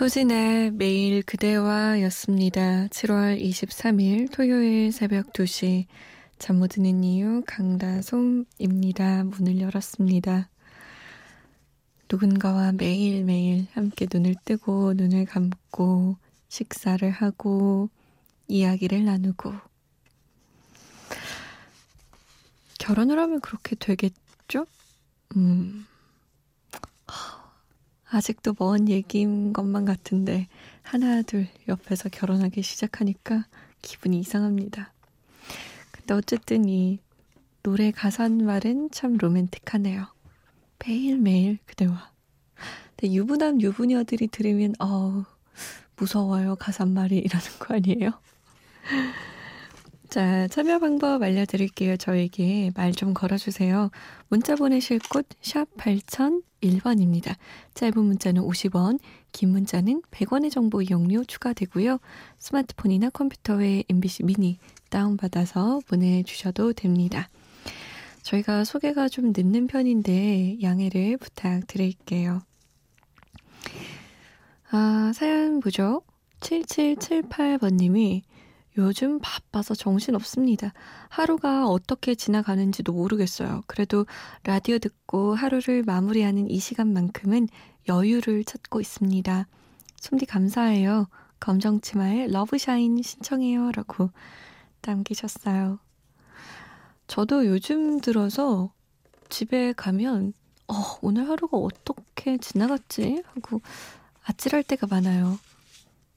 소진의 매일 그대와 였습니다. 7월 23일 토요일 새벽 2시 잠 못 드는 이유 강다솜입니다. 문을 열었습니다. 누군가와 매일매일 함께 눈을 뜨고 눈을 감고 식사를 하고 이야기를 나누고 결혼을 하면 그렇게 되겠죠? 음. 아직도 먼 얘기인 것만 같은데 하나 둘 옆에서 결혼하기 시작하니까 기분이 이상합니다. 근데 어쨌든 이 노래 가사말은 참 로맨틱하네요. 매일매일 그대와. 근데 유부남 유부녀들이 들으면 어 무서워요 가사말이 이러는 거 아니에요? 자, 참여 방법 알려드릴게요. 저에게 말 좀 걸어주세요. 문자 보내실 곳 샵 8001번입니다. 짧은 문자는 50원, 긴 문자는 100원의 정보 이용료 추가되고요. 스마트폰이나 컴퓨터에 MBC 미니 다운받아서 보내주셔도 됩니다. 저희가 소개가 좀 늦는 편인데 양해를 부탁드릴게요. 아, 사연 보죠. 7778번님이 요즘 바빠서 정신 없습니다. 하루가 어떻게 지나가는지도 모르겠어요. 그래도 라디오 듣고 하루를 마무리하는 이 시간만큼은 여유를 찾고 있습니다. 솜디 감사해요. 검정치마의 러브샤인 신청해요. 라고 남기셨어요. 저도 요즘 들어서 집에 가면 어, 오늘 하루가 어떻게 지나갔지? 하고 아찔할 때가 많아요.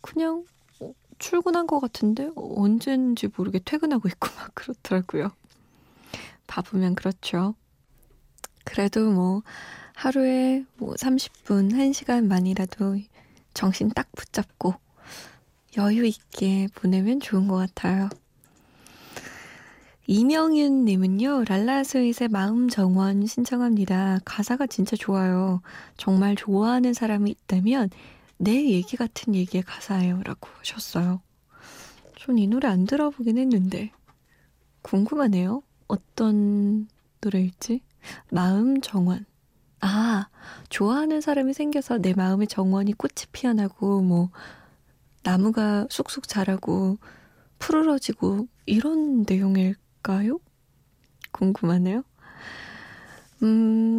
그냥 출근한 것 같은데 언젠지 모르게 퇴근하고 있고 막 그렇더라고요. 바쁘면 그렇죠. 그래도 뭐 하루에 뭐 30분, 1시간만이라도 정신 딱 붙잡고 여유 있게 보내면 좋은 것 같아요. 이명윤 님은요, 랄라스윗의 마음 정원 신청합니다. 가사가 진짜 좋아요. 정말 좋아하는 사람이 있다면 내 얘기 같은 얘기의 가사예요. 라고 하셨어요. 전 이 노래 안 들어보긴 했는데, 궁금하네요. 어떤 노래일지? 마음 정원. 아, 좋아하는 사람이 생겨서 내 마음의 정원이 꽃이 피어나고, 뭐, 나무가 쑥쑥 자라고, 푸르러지고, 이런 내용일까요? 궁금하네요. 음,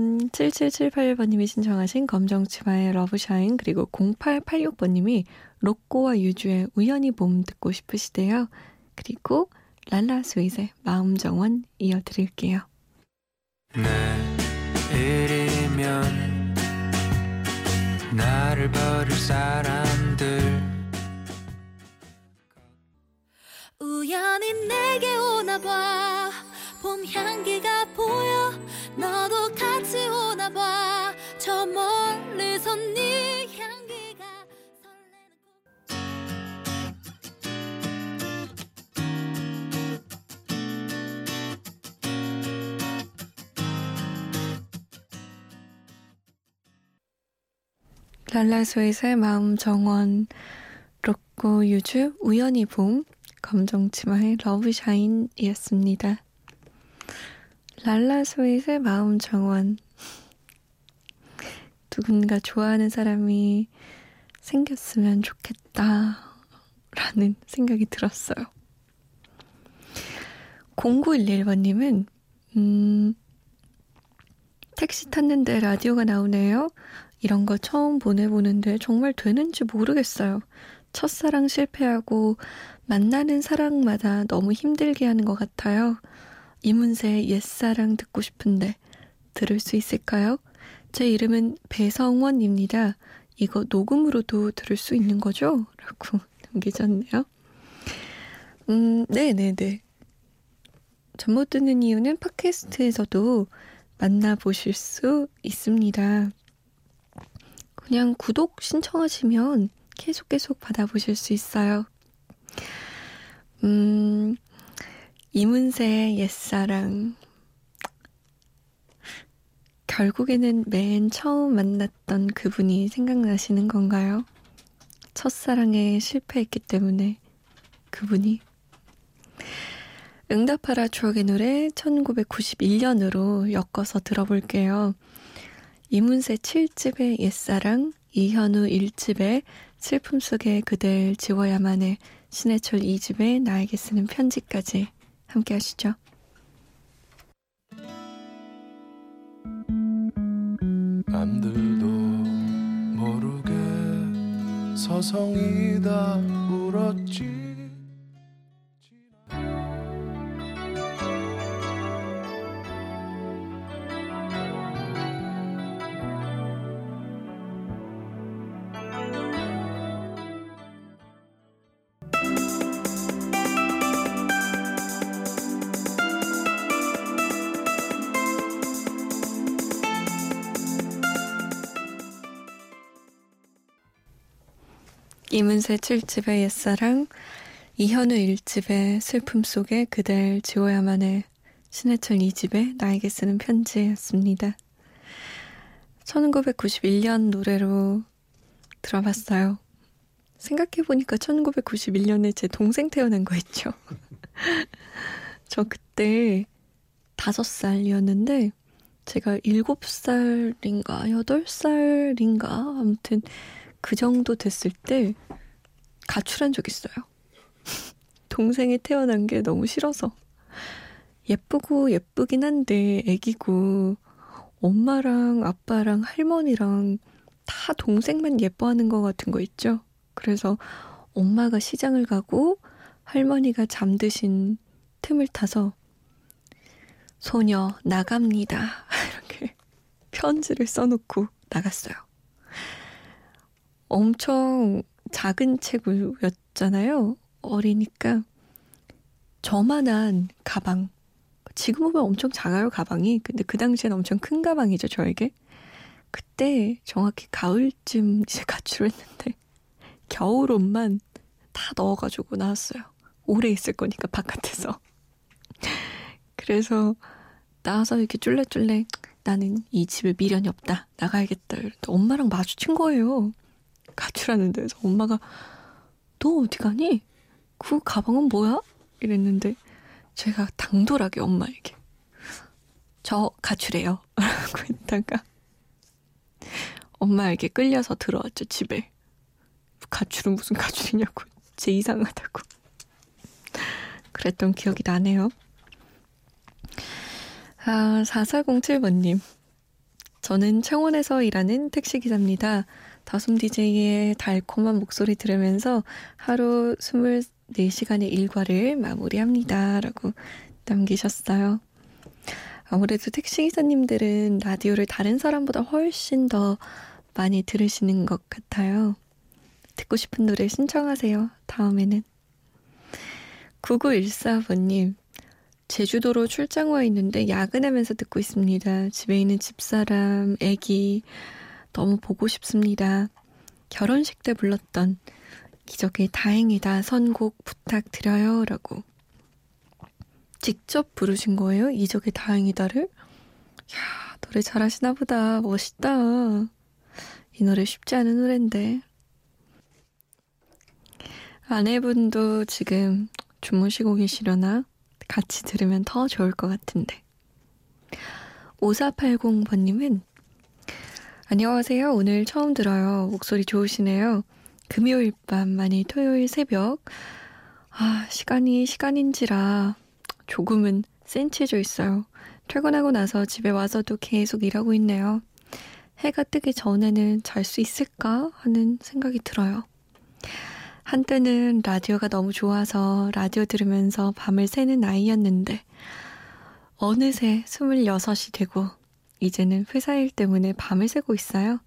7778번님이 신청하신 검정치마의 Love Shine 그리고 0886번님이 로꼬와 유주의 우연히 봄 듣고 싶으시대요. 그리고 랄라 스윗의 마음 정원 이어드릴게요. 내일이면 나를 버릴 사람들 우연히 내게 오나 봐 봄 향기가 보여 너도 같이 오나 봐. 저 멀리서 네 향기가 랄라소이의 마음 정원 로꼬 유주 우연히 봄 검정치마의 러브샤인이었습니다. 랄라소잇의 마음 정원. 누군가 좋아하는 사람이 생겼으면 좋겠다. 라는 생각이 들었어요. 0911번님은, 음, 택시 탔는데 라디오가 나오네요. 이런 거 처음 보내보는데 정말 되는지 모르겠어요. 첫사랑 실패하고 만나는 사랑마다 너무 힘들게 하는 것 같아요. 이문세의 옛사랑 듣고 싶은데 들을 수 있을까요? 제 이름은 배성원입니다. 이거 녹음으로도 들을 수 있는 거죠? 라고 남기셨네요. 음, 네네네. 잠 못 듣는 이유는 팟캐스트에서도 만나보실 수 있습니다. 그냥 구독 신청하시면 계속 계속 받아보실 수 있어요. 음, 이문세의 옛사랑. 결국에는 맨 처음 만났던 그분이 생각나시는 건가요? 첫사랑에 실패했기 때문에 그분이 응답하라 추억의 노래 1991년으로 엮어서 들어볼게요. 이문세 7집의 옛사랑, 이현우 1집의 슬픔 속에 그댈 지워야만 해, 신해철 2집의 나에게 쓰는 편지까지 함께 하시죠. 남들도 모르게 서성이다 울었지 이문세 7집의 옛사랑, 이현우 1집의 슬픔 속에 그댈 지워야만 해, 신해철 2집의 나에게 쓰는 편지였습니다. 1991년 노래로 들어봤어요. 생각해보니까 1991년에 제 동생 태어난 거 있죠. 저 그때 5살이었는데, 제가 7살인가, 8살인가, 아무튼 그 정도 됐을 때 가출한 적 있어요. 동생이 태어난 게 너무 싫어서. 예쁘고 예쁘긴 한데 애기고 엄마랑 아빠랑 할머니랑 다 동생만 예뻐하는 것 같은 거 있죠. 그래서 엄마가 시장을 가고 할머니가 잠드신 틈을 타서 소녀 나갑니다. 이렇게 편지를 써놓고 나갔어요. 엄청 작은 체구였잖아요. 어리니까 저만한 가방. 지금 보면 엄청 작아요, 가방이. 근데 그 당시엔 엄청 큰 가방이죠, 저에게. 그때 정확히 가을쯤 이제 가출했는데 겨울 옷만 다 넣어가지고 나왔어요. 오래 있을 거니까 바깥에서. 그래서 나와서 이렇게 쫄래쫄래 나는 이 집에 미련이 없다. 나가야겠다. 엄마랑 마주친 거예요. 가출하는 데서 엄마가 너 어디 가니? 그 가방은 뭐야? 이랬는데 제가 당돌하게 엄마에게 저 가출해요. 라고 했다가 엄마에게 끌려서 들어왔죠 집에. 가출은 무슨 가출이냐고. 제 이상하다고. 그랬던 기억이 나네요. 아 4407번님. 저는 창원에서 일하는 택시기사입니다 다솜 DJ의 달콤한 목소리 들으면서 하루 24시간의 일과를 마무리합니다. 라고 남기셨어요. 아무래도 택시기사님들은 라디오를 다른 사람보다 훨씬 더 많이 들으시는 것 같아요. 듣고 싶은 노래 신청하세요. 다음에는. 9914번님, 제주도로 출장 와 있는데 야근하면서 듣고 있습니다. 집에 있는 집사람, 애기, 너무 보고 싶습니다. 결혼식 때 불렀던 기적의 다행이다 선곡 부탁드려요. 라고. 직접 부르신 거예요? 이적의 다행이다를? 야 노래 잘하시나 보다. 멋있다. 이 노래 쉽지 않은 노래인데. 아내분도 지금 주무시고 계시려나? 같이 들으면 더 좋을 것 같은데. 5480번님은 안녕하세요. 오늘 처음 들어요. 목소리 좋으시네요. 금요일 밤, 아니 토요일 새벽. 아, 시간이 시간인지라 조금은 센치해져 있어요. 퇴근하고 나서 집에 와서도 계속 일하고 있네요. 해가 뜨기 전에는 잘 수 있을까 하는 생각이 들어요. 한때는 라디오가 너무 좋아서 라디오 들으면서 밤을 새는 아이였는데, 어느새 26이 되고 이제는 회사 일 때문에 밤을 새고 있어요.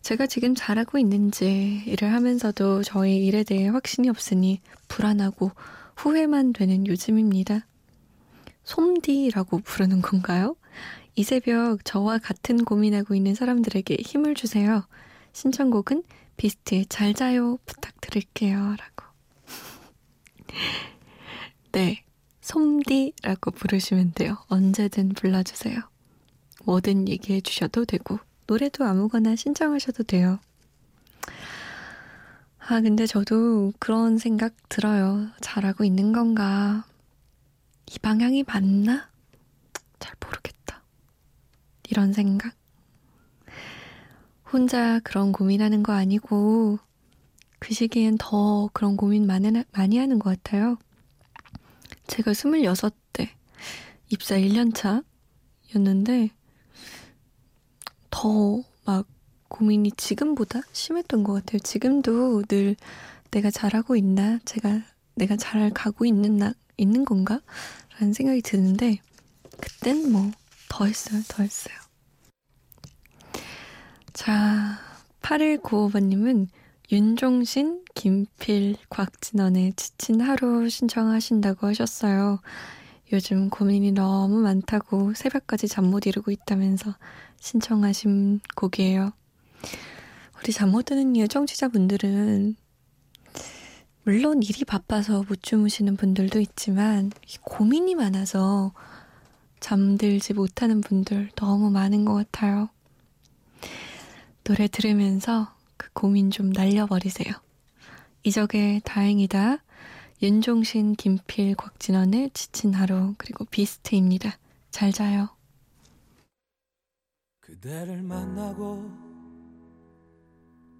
제가 지금 잘하고 있는지 일을 하면서도 저희 일에 대해 확신이 없으니 불안하고 후회만 되는 요즘입니다. 솜디라고 부르는 건가요? 이 새벽 저와 같은 고민하고 있는 사람들에게 힘을 주세요. 신청곡은 비스트의 잘 자요 부탁드릴게요. 라고. 네. 솜디라고 부르시면 돼요. 언제든 불러주세요. 뭐든 얘기해 주셔도 되고, 노래도 아무거나 신청하셔도 돼요. 아, 근데 저도 그런 생각 들어요. 잘하고 있는 건가? 이 방향이 맞나? 잘 모르겠다. 이런 생각? 혼자 그런 고민하는 거 아니고, 그 시기엔 더 그런 고민 많이, 하는 것 같아요. 제가 26대, 입사 1년 차 였는데, 더 막 고민이 지금보다 심했던 것 같아요. 지금도 늘 내가 잘하고 있나? 제가, 내가 잘 가고 있는 나, 있는 건가? 라는 생각이 드는데, 그땐 뭐, 더 했어요, 더 했어요. 자, 8195번님은 윤종신, 김필, 곽진원의 지친 하루 신청하신다고 하셨어요. 요즘 고민이 너무 많다고 새벽까지 잠 못 이루고 있다면서 신청하신 곡이에요. 우리 잠 못 드는 이유 청취자분들은 물론 일이 바빠서 못 주무시는 분들도 있지만 고민이 많아서 잠들지 못하는 분들 너무 많은 것 같아요. 노래 들으면서 그 고민 좀 날려버리세요. 이적의 다행이다. 윤종신, 김필, 곽진원의 지친 하루 그리고 비스트입니다. 잘 자요. 그대를 만나고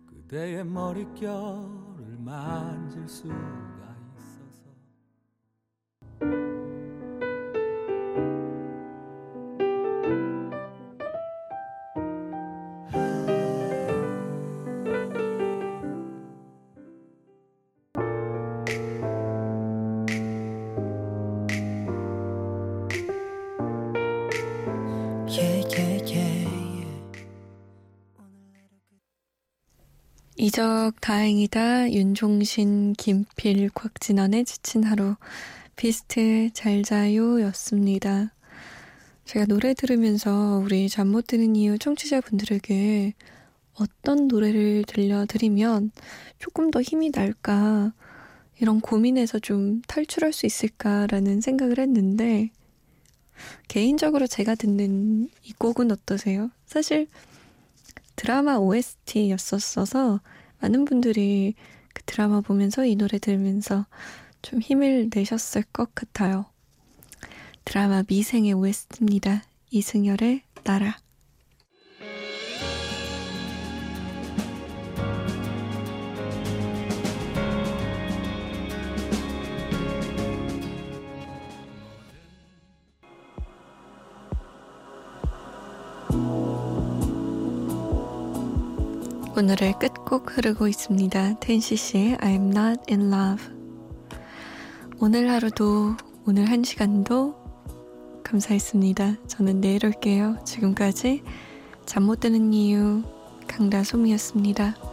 그대의 머릿결을 만질 수가 이적 다행이다 윤종신 김필 곽진원의 지친 하루 비스트 잘 자요 였습니다. 제가 노래 들으면서 우리 잠 못 드는 이유 청취자분들에게 어떤 노래를 들려드리면 조금 더 힘이 날까 이런 고민에서 좀 탈출할 수 있을까라는 생각을 했는데 개인적으로 제가 듣는 이 곡은 어떠세요? 사실 드라마 OST였었어서 많은 분들이 그 드라마 보면서 이 노래 들으면서 좀 힘을 내셨을 것 같아요. 드라마 미생의 OST입니다. 이승열의 나라. 오늘의 끝곡 흐르고 있습니다. 텐시씨의 I'm not in love. 오늘 하루도, 오늘 한 시간도 감사했습니다. 저는 내일 올게요. 지금까지 잠 못 드는 이유 강다솜이었습니다.